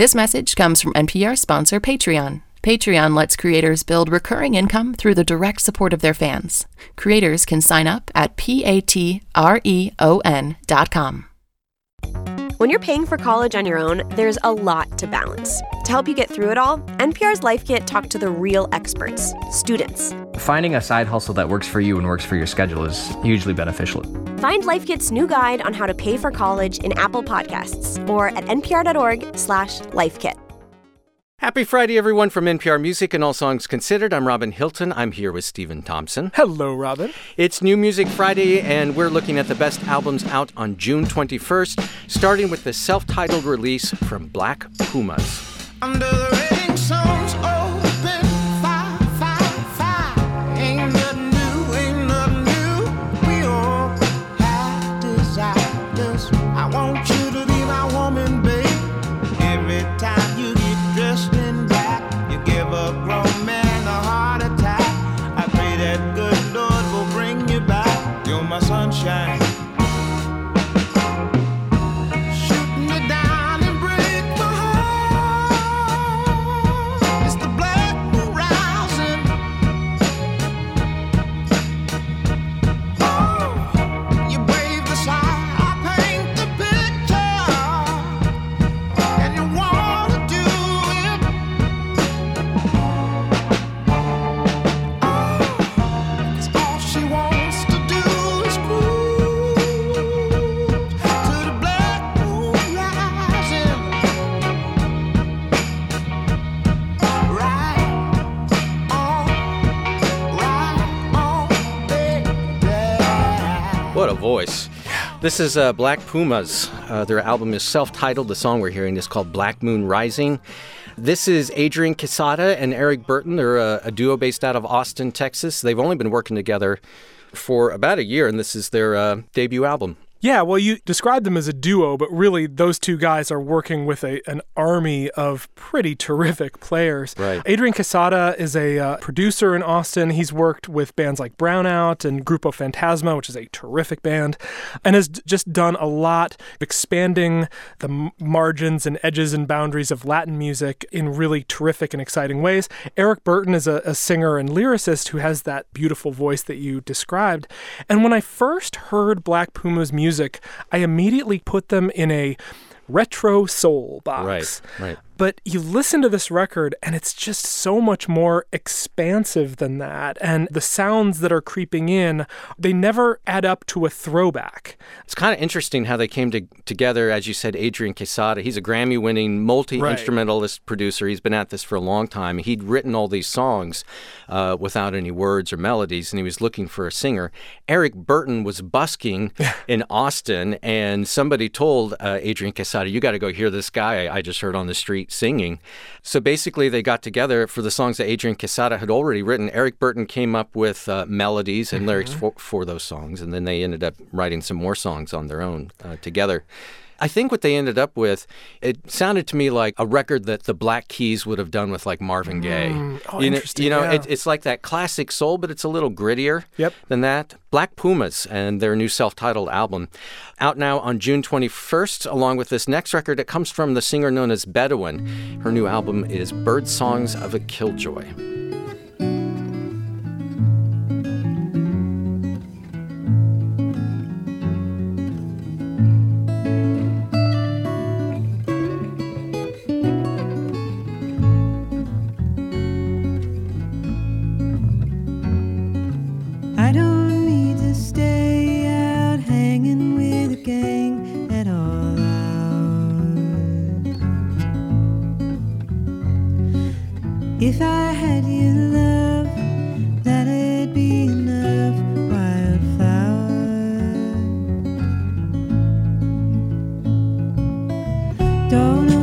This message comes from NPR sponsor Patreon. Patreon lets creators build recurring income through the direct support of their fans. Creators can sign up at p-a-t-r-e-o-n dot com. When you're paying for college on your own, there's a lot to balance. To help you get through it all, NPR's Life Kit talked to the real experts, students. Finding a side hustle that works for you and works for your schedule is hugely beneficial. Find Life Kit's new guide on how to pay for college in Apple Podcasts or at npr.org/lifekit. Happy Friday, everyone, from NPR Music and All Songs Considered. I'm Robin Hilton. I'm here with Stephen Thompson. Hello, Robin. It's New Music Friday, and we're looking at the best albums out on June 21st, starting with the self titled release from Black Pumas. Voice. This is uh, Black Pumas. Uh, their album is self titled. The song we're hearing is called Black Moon Rising. This is Adrian Quesada and Eric Burton. They're a, a duo based out of Austin, Texas. They've only been working together for about a year, and this is their uh, debut album. Yeah, well, you described them as a duo, but really those two guys are working with a, an army of pretty terrific players. Right. Adrian Quesada is a uh, producer in Austin. He's worked with bands like Brownout and Grupo Fantasma, which is a terrific band, and has d- just done a lot of expanding the m- margins and edges and boundaries of Latin music in really terrific and exciting ways. Eric Burton is a, a singer and lyricist who has that beautiful voice that you described. And when I first heard Black Puma's music, I immediately put them in a retro soul box. Right, right. But you listen to this record, and it's just so much more expansive than that. And the sounds that are creeping in, they never add up to a throwback. It's kind of interesting how they came to, together. As you said, Adrian Quesada, he's a Grammy winning multi instrumentalist producer. He's been at this for a long time. He'd written all these songs uh, without any words or melodies, and he was looking for a singer. Eric Burton was busking in Austin, and somebody told uh, Adrian Quesada, You got to go hear this guy I just heard on the street singing. So basically, they got together for the songs that Adrian Quesada had already written. Eric Burton came up with uh, melodies and lyrics for, for those songs, and then they ended up writing some more songs on their own uh, together. I think what they ended up with, it sounded to me like a record that the Black Keys would have done with like Marvin mm. Gaye. Oh, you know, interesting, you know yeah. it, it's like that classic soul, but it's a little grittier Yep. than that. Black Pumas and their new self-titled album, out now on June 21st, along with this next record. It comes from the singer known as Bedouine. Her new album is Bird Songs of a Killjoy. Don't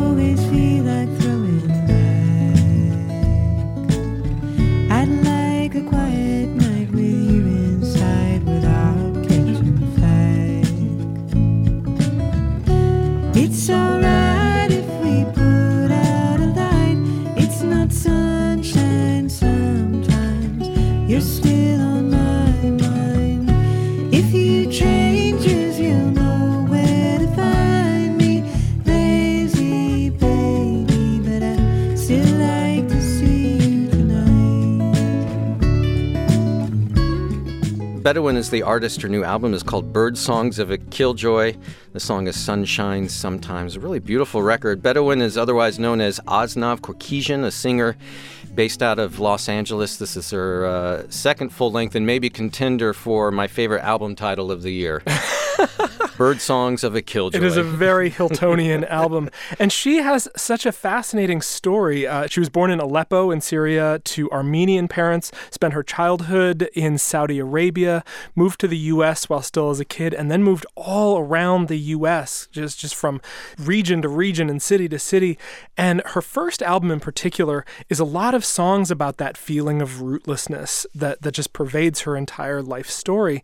Bedouine is the artist. Her new album is called Bird Songs of a Killjoy. The song is Sunshine Sometimes. A really beautiful record. Bedouine is otherwise known as Azniv Korkejian, a singer based out of Los Angeles. This is her uh, second full length and maybe contender for my favorite album title of the year. Bird Songs of a Killjoy. It is a very Hiltonian album. And she has such a fascinating story. Uh, she was born in Aleppo in Syria to Armenian parents, spent her childhood in Saudi Arabia, moved to the U.S. while still as a kid, and then moved all around the U.S., just, just from region to region and city to city. And her first album in particular is a lot of songs about that feeling of rootlessness that, that just pervades her entire life story.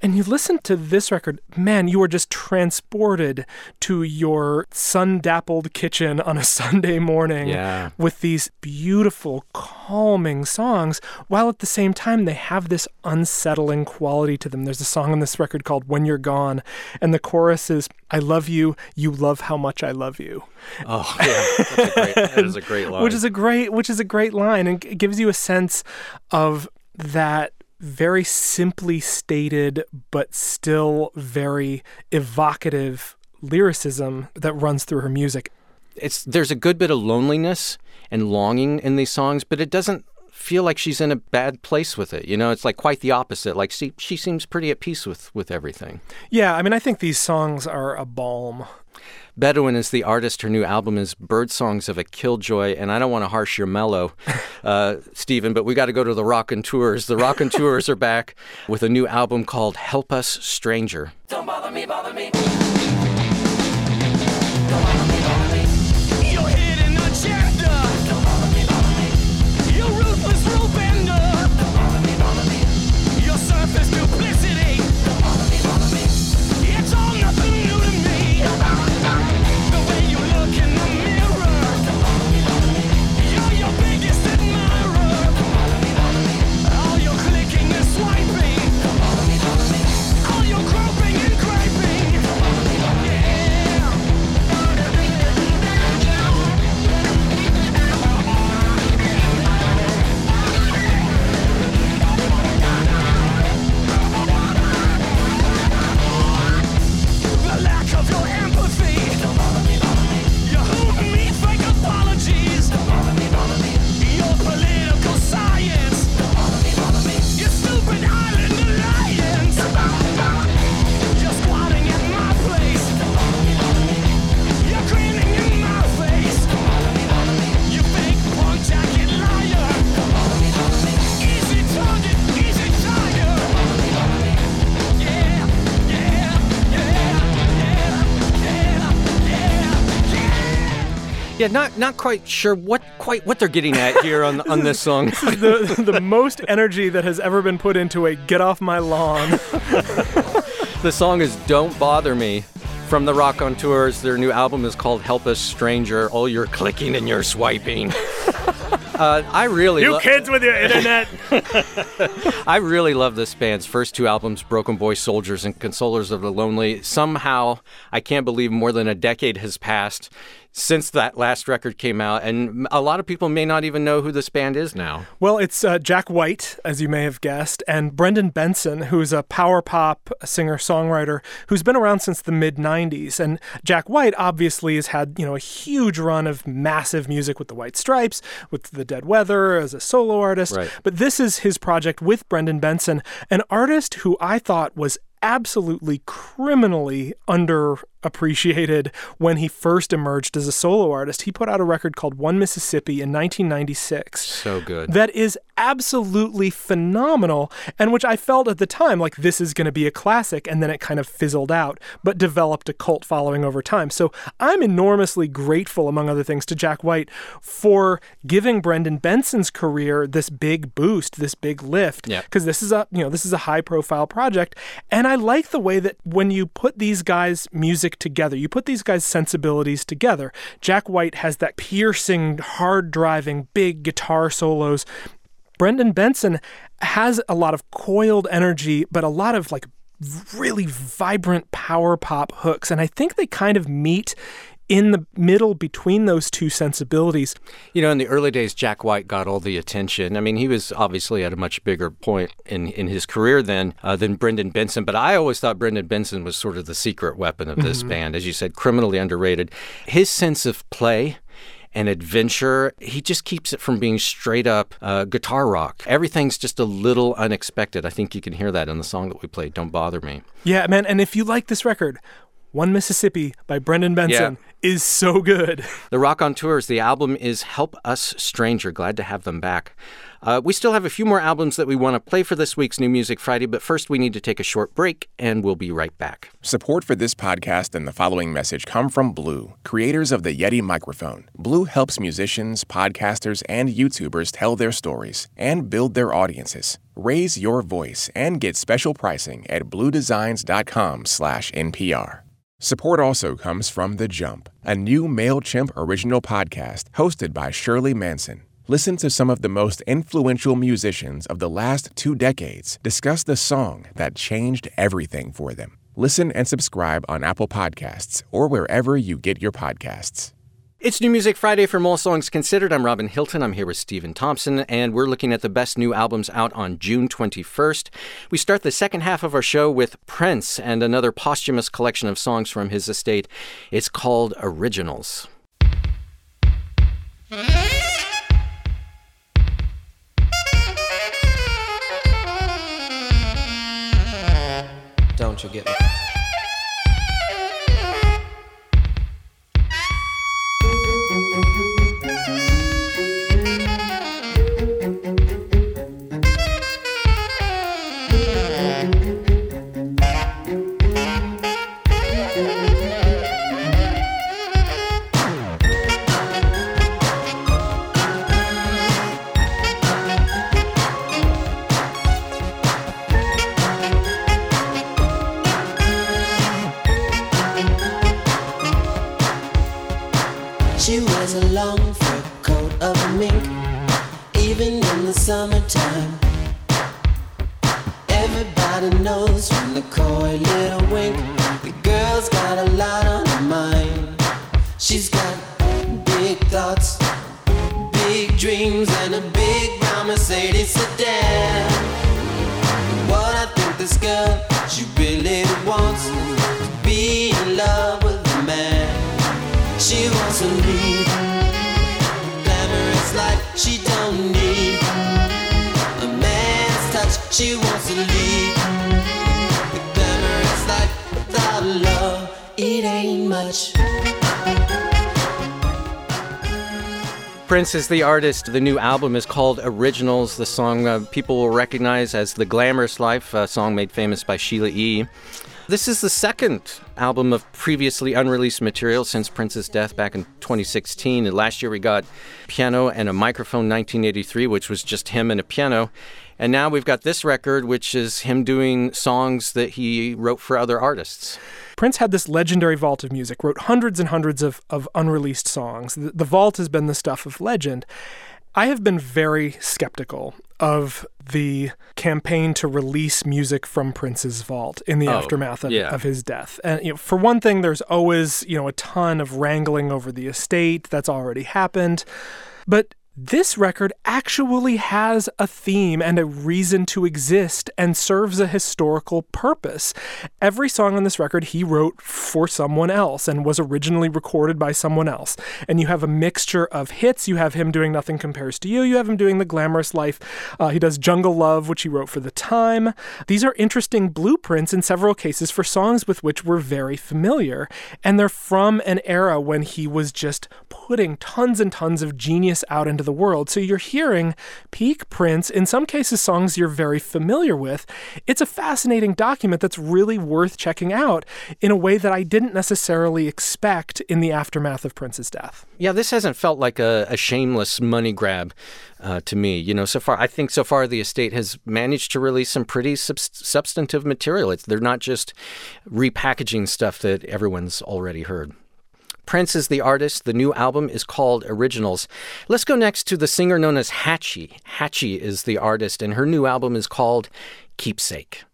And you listen to this record, man, you are just transported to your sun dappled kitchen on a Sunday morning Yeah. with these beautiful, calming songs, while at the same time they have this unsettling quality to them. There's a song on this record called When You're Gone, and the chorus is, I love you, you love how much I love you. Oh, yeah. That's a great, that is a great line. Which is a great which is a great line and it gives you a sense of that very simply stated but still very evocative lyricism that runs through her music. it's there's a good bit of loneliness and longing in these songs, but it doesn't feel like she's in a bad place with it. You know, it's like quite the opposite. Like she she seems pretty at peace with with everything. Yeah, I mean I think these songs are a balm. Bedouine is the artist. Her new album is Bird Songs of a Killjoy, and I don't want to harsh your mellow, uh, Stephen, but we got to go to the Raconteurs. The Rock and Tours are back with a new album called Help Us Stranger. Your yeah. Not not quite sure what quite what they're getting at here on on this song. the the most energy that has ever been put into a get off my lawn. The song is Don't Bother Me from the Raconteurs. Their new album is called Help Us Stranger. Oh, you're clicking and you're swiping. uh, I really lo- kids with your internet. I really love this band's first two albums, Broken Boy Soldiers and Consolers of the Lonely. Somehow, I can't believe more than a decade has passed since that last record came out, and a lot of people may not even know who this band is now. Well, it's uh, Jack White, as you may have guessed, and Brendan Benson, who's a power pop singer songwriter who's been around since the mid 90s. And Jack White obviously has had, you know, a huge run of massive music with the White Stripes, with the Dead Weather as a solo artist. Right. But this is his project with Brendan Benson, an artist who I thought was absolutely criminally underappreciated when he first emerged as a solo artist. He put out a record called One Mississippi in 1996 So good. that is absolutely phenomenal and which I felt at the time like this is going to be a classic and then it kind of fizzled out but developed a cult following over time. So I'm enormously grateful among other things to Jack White for giving Brendan Benson's career this big boost, this big lift Yeah. because this is a, you know, this is a high profile project and I like the way that when you put these guys music together, you put these guys sensibilities together. Jack White has that piercing, hard driving, big guitar solos. Brendan Benson has a lot of coiled energy, but a lot of like really vibrant power pop hooks. And I think they kind of meet in the middle between those two sensibilities. You know, in the early days, Jack White got all the attention. I mean, he was obviously at a much bigger point in, in his career then uh, than Brendan Benson, but I always thought Brendan Benson was sort of the secret weapon of this band. As you said, criminally underrated. His sense of play and adventure. He just keeps it from being straight up uh, guitar rock. Everything's just a little unexpected. I think you can hear that in the song that we played, Don't Bother Me. Yeah, man. And if you like this record, One Mississippi by Brendan Benson is so good. The Raconteurs, the album is Help Us Stranger. Glad to have them back. Uh, we still have a few more albums that we want to play for this week's New Music Friday, but first we need to take a short break, and we'll be right back. Support for this podcast and the following message come from Blue, creators of the Yeti microphone. Blue helps musicians, podcasters, and YouTubers tell their stories and build their audiences. Raise your voice and get special pricing at bluedesigns.com/npr. Support also comes from The Jump, a new MailChimp original podcast hosted by Shirley Manson. Listen to some of the most influential musicians of the last two decades discuss the song that changed everything for them. Listen and subscribe on Apple Podcasts or wherever you get your podcasts. It's New Music Friday from All Songs Considered. I'm Robin Hilton. I'm here with Stephen Thompson, and we're looking at the best new albums out on June 21st. We start the second half of our show with Prince and another posthumous collection of songs from his estate. It's called Originals. Don't you get me? She's got big thoughts, big dreams, and a big brown Mercedes sedan. What I think this girl, she really wants to be in love with a man. She wants to lead glamorous life. She don't need a man's touch. She wants to lead the glamorous life without love. It ain't much. Prince is the artist. The new album is called Originals. The song uh, people will recognize as The Glamorous Life, a song made famous by Sheila E. This is the second album of previously unreleased material since Prince's death back in 2016. And last year we got Piano and a Microphone 1983, which was just him and a piano. And now we've got this record, which is him doing songs that he wrote for other artists. Prince had this legendary vault of music, wrote hundreds and hundreds of, of unreleased songs. The, the vault has been the stuff of legend. I have been very skeptical of the campaign to release music from Prince's vault in the Oh, aftermath of, yeah. of his death. And you know, for one thing, there's always you know a ton of wrangling over the estate that's already happened, but this record actually has a theme and a reason to exist and serves a historical purpose. Every song on this record he wrote for someone else and was originally recorded by someone else. And you have a mixture of hits. You have him doing Nothing Compares to You. You have him doing The Glamorous Life. Uh, he does Jungle Love, which he wrote for the time. These are interesting blueprints in several cases for songs with which we're very familiar. And they're from an era when he was just putting tons and tons of genius out into the world. So you're hearing peak Prince, in some cases, songs you're very familiar with. It's a fascinating document that's really worth checking out in a way that I didn't necessarily expect in the aftermath of Prince's death. Yeah, this hasn't felt like a, a shameless money grab uh, to me. You know, so far, I think so far the estate has managed to release some pretty subs- substantive material. It's, they're not just repackaging stuff that everyone's already heard. Prince is the artist. The new album is called Originals. Let's go next to the singer known as Hatchie. Hatchie is the artist, and her new album is called Keepsake.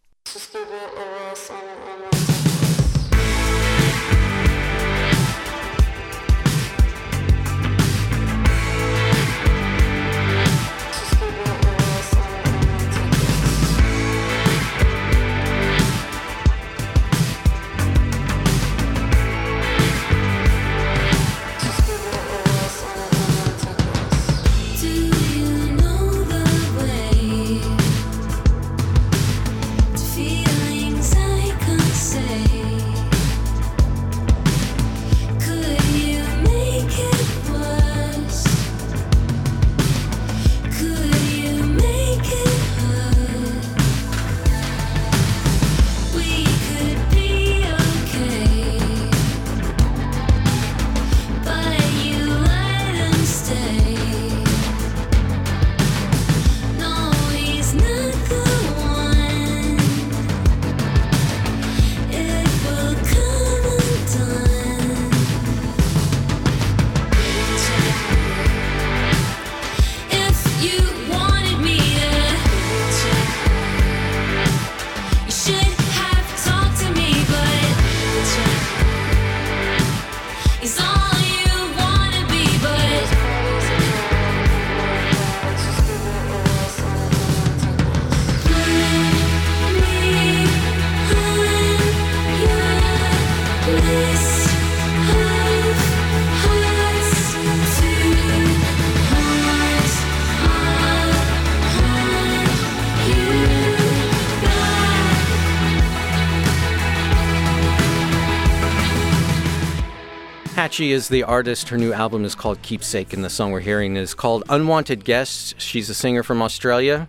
Hatchie is the artist. Her new album is called Keepsake, and the song we're hearing is called Unwanted Guests. She's a singer from Australia.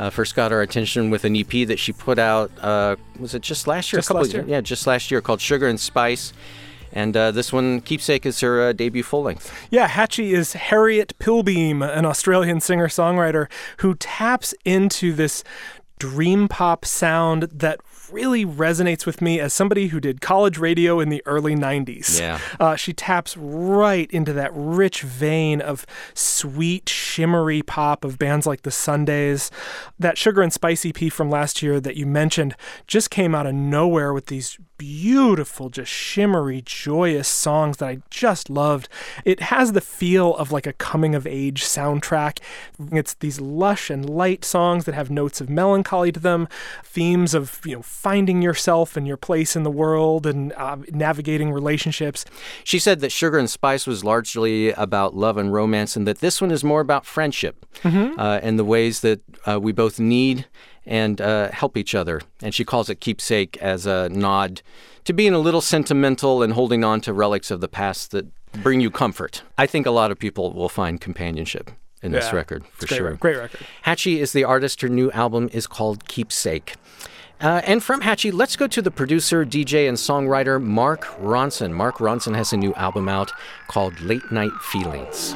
Uh, first got our attention with an EP that she put out, uh, was it just last year? Just a couple last of- year. Yeah, just last year called Sugar and Spice. And uh, this one, Keepsake, is her uh, debut full length. Yeah, Hatchie is Harriet Pilbeam, an Australian singer songwriter who taps into this dream pop sound that really resonates with me as somebody who did college radio in the early 90s. Yeah. Uh, she taps right into that rich vein of sweet, shimmery pop of bands like the Sundays. That Sugar and Spicy EP from last year that you mentioned just came out of nowhere with these beautiful, just shimmery, joyous songs that I just loved. It has the feel of like a coming of age soundtrack. It's these lush and light songs that have notes of melancholy to them, themes of, you know, finding yourself and your place in the world and uh, navigating relationships. She said that Sugar and Spice was largely about love and romance, and that this one is more about friendship Mm-hmm. uh, and the ways that uh, we both need and uh, help each other. And she calls it Keepsake as a nod to being a little sentimental and holding on to relics of the past that bring you comfort. I think a lot of people will find companionship in this record, for great, sure. Great record. Hatchie is the artist. Her new album is called Keepsake. Uh, and from Hatchie, let's go to the producer, DJ, and songwriter Mark Ronson. Mark Ronson has a new album out called Late Night Feelings.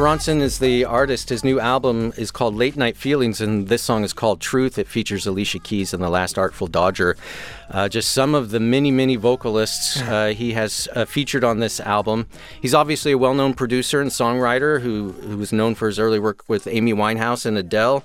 Splish. Mark Ronson is the artist. His new album is called Late Night Feelings, and this song is called Truth. It features Alicia Keys and the Last Artful, Dodgr. Uh, just some of the many, many vocalists uh, he has uh, featured on this album. He's obviously a well known producer and songwriter who, who was known for his early work with Amy Winehouse and Adele.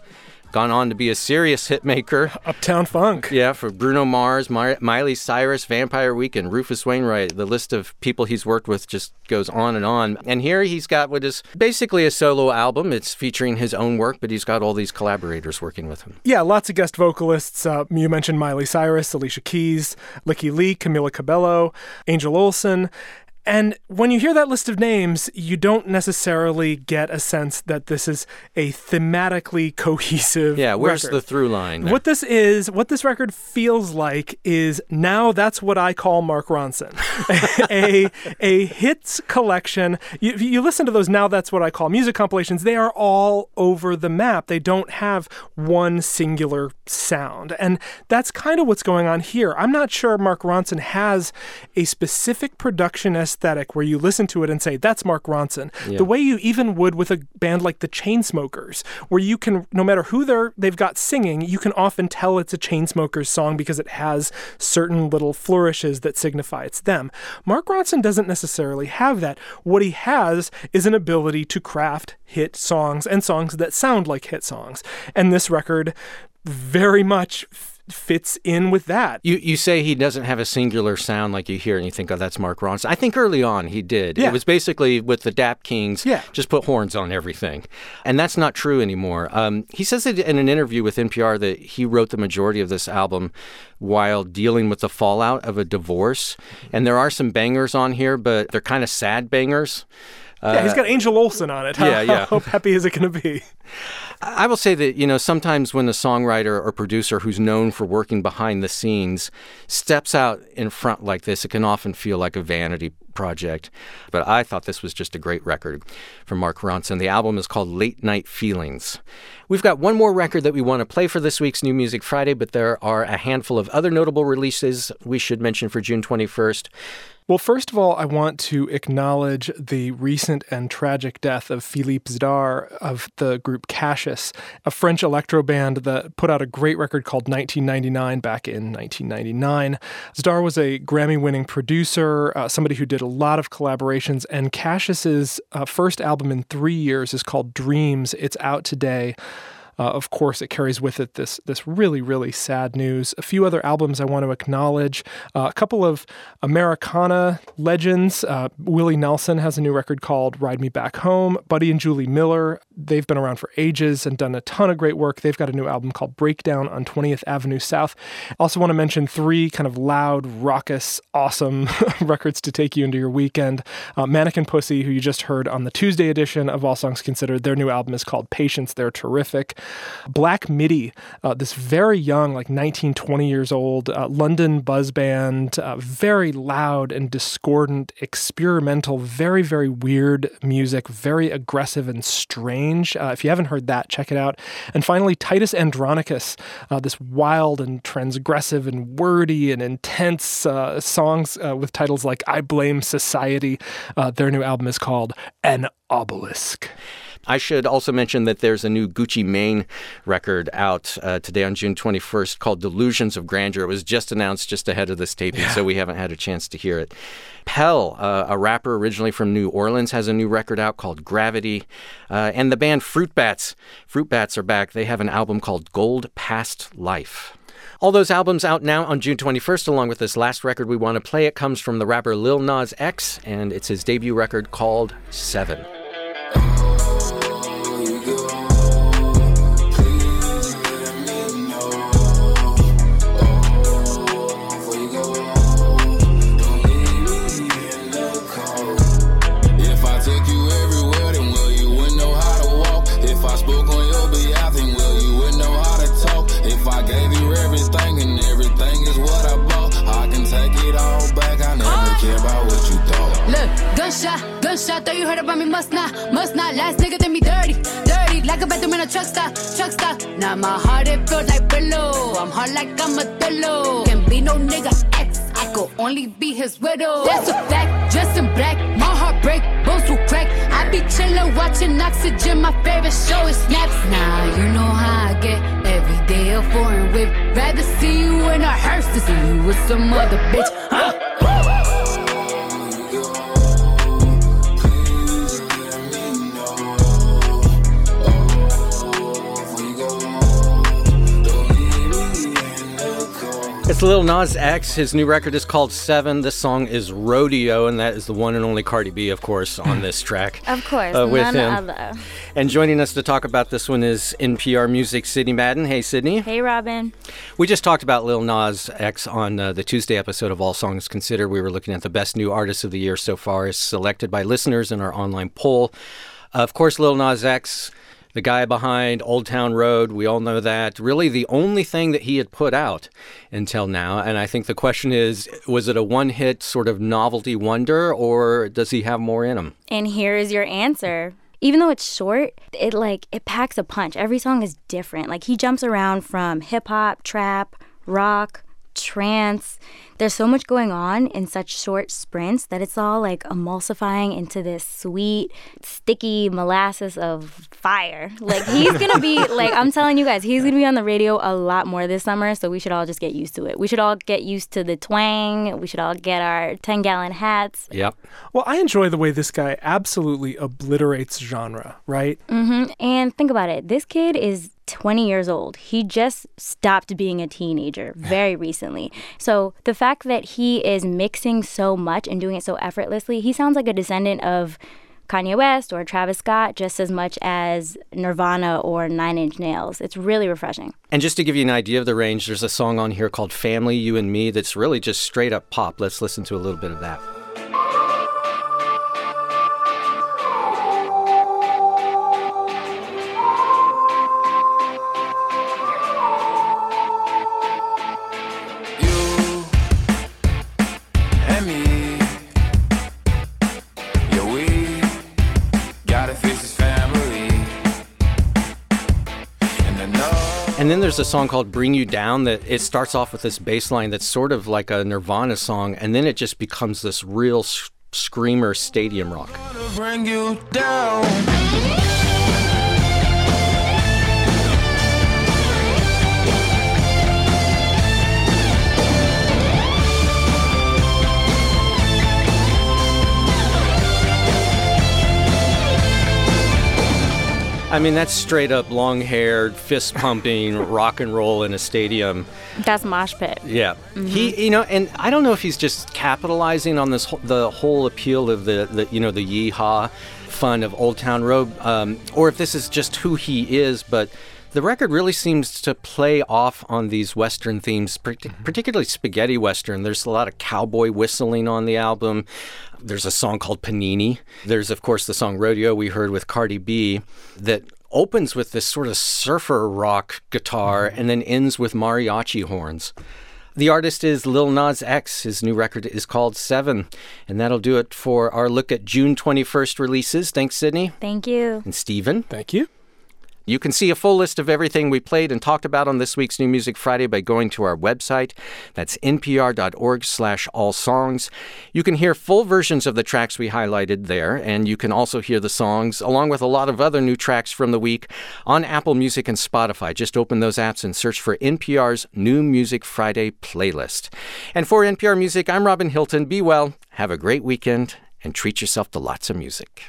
Gone on to be a serious hit maker. Uptown Funk. Yeah, for Bruno Mars, Mi- Miley Cyrus, Vampire Weekend, Rufus Wainwright. The list of people he's worked with just goes on and on. And here he's got what is basically a solo album. It's featuring his own work, but he's got all these collaborators working with him. Yeah, lots of guest vocalists. Uh, you mentioned Miley Cyrus, Alicia Keys, Lykke Li, Camila Cabello, Angel Olsen. And when you hear that list of names, you don't necessarily get a sense that this is a thematically cohesive. Yeah, where's record. the through line? there? What this is, what this record feels like is now that's what I call Mark Ronson. a a hits collection. You, you listen to those now that's what I call music compilations, they are all over the map. They don't have one singular sound. And that's kind of what's going on here. I'm not sure Mark Ronson has a specific production aesthetic where you listen to it and say that's Mark Ronson. Yeah. The way you even would with a band like the Chainsmokers, where you can no matter who they're they've got singing, you can often tell it's a Chainsmokers song because it has certain little flourishes that signify it's them. Mark Ronson doesn't necessarily have that. What he has is an ability to craft hit songs and songs that sound like hit songs. And this record very much fits in with that. You you say he doesn't have a singular sound like you hear and you think, oh, that's Mark Ronson. I think early on he did. Yeah. It was basically with the Dap Kings, Yeah. just put horns on everything. And that's not true anymore. Um, he says it in an interview with NPR that he wrote the majority of this album while dealing with the fallout of a divorce. And there are some bangers on here, but they're kind of sad bangers. yeah, he's got Angel Olsen on it. How, yeah, yeah. how happy is it going to be? I will say that, you know, sometimes when a songwriter or producer who's known for working behind the scenes steps out in front like this, it can often feel like a vanity project. But I thought this was just a great record from Mark Ronson. The album is called Late Night Feelings. We've got one more record that we want to play for this week's New Music Friday, but there are a handful of other notable releases we should mention for June 21st. Well, first of all, I want to acknowledge the recent and tragic death of Philippe Zdar of the group Cassius, a French electro band that put out a great record called 1999 back in 1999. Zdar was a Grammy winning producer, uh, somebody who did a lot of collaborations, and Cassius's uh, first album in three years is called Dreems. It's out today. Uh, of course, it carries with it this this really really sad news. A few other albums I want to acknowledge. Uh, a couple of Americana legends. Uh, Willie Nelson has a new record called "Ride Me Back Home." Buddy and Julie Miller. They've been around for ages and done a ton of great work. They've got a new album called "Breakdown" on 20th Avenue South. Also want to mention three kind of loud, raucous, awesome records to take you into your weekend. Uh, Mannequin Pussy, who you just heard on the Tuesday edition of All Songs Considered, their new album is called Patience. They're terrific. Black Midi, uh, this very young, like 19, 20 years old, uh, London buzz band, uh, very loud and discordant, experimental, very, very weird music, very aggressive and strange. Uh, if you haven't heard that, check it out. And finally, Titus Andronicus, uh, this wild and transgressive and wordy and intense uh, songs with titles like I Blame Society. their new album is called An Obelisk. I should also mention that there's a new Gucci Mane record out uh, today on June 21st called Delusions of Grandeur. It was just announced just ahead of this taping, yeah. so we haven't had a chance to hear it. Pell, uh, a rapper originally from New Orleans, has a new record out called Gravity. Uh, and the band Fruit Bats, Fruit Bats are back. They have an album called Gold Past Life. All those albums out now on June 21st, along with this last record we want to play. It comes from the rapper Lil Nas X, and it's his debut record called Seven. Gunshot, thought you heard about me, must not, must not. Last nigga did me dirty, dirty, like a bathroom in a truck stop, truck stop. Now my heart, it feels like pillow. I'm hard like I'm a pillow. Can't be no nigga ex, I could only be his widow. That's a fact, dressed in black, my heart break, bones will crack. I be chillin', watching Oxygen, my favorite show is Snaps. Now you know how I get, every day a foreign whip. Rather see you in a hearse than see you with some other bitch. Huh? It's Lil Nas X. His new record is called Seven. This song is Rodeo, and that is the one and only Cardi B, of course, on this track. of course, uh, with none him. other. And joining us to talk about this one is NPR Music Sidney Madden. Hey, Sidney. Hey, Robin. We just talked about Lil Nas X on uh, the Tuesday episode of All Songs Considered. We were looking at the best new artists of the year so far, as selected by listeners in our online poll. Uh, of course, Lil Nas X the guy behind Old Town Road. We all know that. Really, the only thing that he had put out until now. And I think the question is was it a one hit sort of novelty wonder, or does he have more in him? And here is your answer. Even though it's short, it like it packs a punch. Every song is different. Like he jumps around from hip hop, trap, rock, trance. There's so much going on in such short sprints that it's all like emulsifying into this sweet, sticky molasses of fire. Like he's gonna be like I'm telling you guys, he's gonna be on the radio a lot more this summer. So we should all just get used to it. We should all get used to the twang. We should all get our 10 gallon hats. Yep. Well, I enjoy the way this guy absolutely obliterates genre, right? Mm-hmm. And think about it. This kid is 20 years old. He just stopped being a teenager very recently. So the fact that he is mixing so much and doing it so effortlessly, he sounds like a descendant of Kanye West or Travis Scott just as much as Nirvana or Nine Inch Nails. It's really refreshing. And just to give you an idea of the range, there's a song on here called Family, You and Me that's really just straight up pop. Let's listen to a little bit of that. And then there's a song called Bring You Down that it starts off with this bass line that's sort of like a Nirvana song, and then it just becomes this real screamer stadium rock. I mean, that's straight up long haired, fist pumping, rock and roll in a stadium. That's mosh pit. Yeah, he, you know, and I don't know if he's just capitalizing on this whole, the whole appeal of the, the you know the yeehaw fun of Old Town Road, um, or if this is just who he is. But the record really seems to play off on these Western themes, partic- mm-hmm. particularly spaghetti Western. There's a lot of cowboy whistling on the album. There's a song called Panini. There's, of course, the song Rodeo we heard with Cardi B that opens with this sort of surfer rock guitar mm-hmm. and then ends with mariachi horns. The artist is Lil Nas X. His new record is called Seven. And that'll do it for our look at June 21st releases. Thanks, Sidney. Thank you. And Stephen. Thank you. You can see a full list of everything we played and talked about on this week's New Music Friday by going to our website. That's npr.org slash all songs. You can hear full versions of the tracks we highlighted there, and you can also hear the songs, along with a lot of other new tracks from the week, on Apple Music and Spotify. Just open those apps and search for NPR's New Music Friday playlist. And for NPR Music, I'm Robin Hilton. Be well, have a great weekend, and treat yourself to lots of music.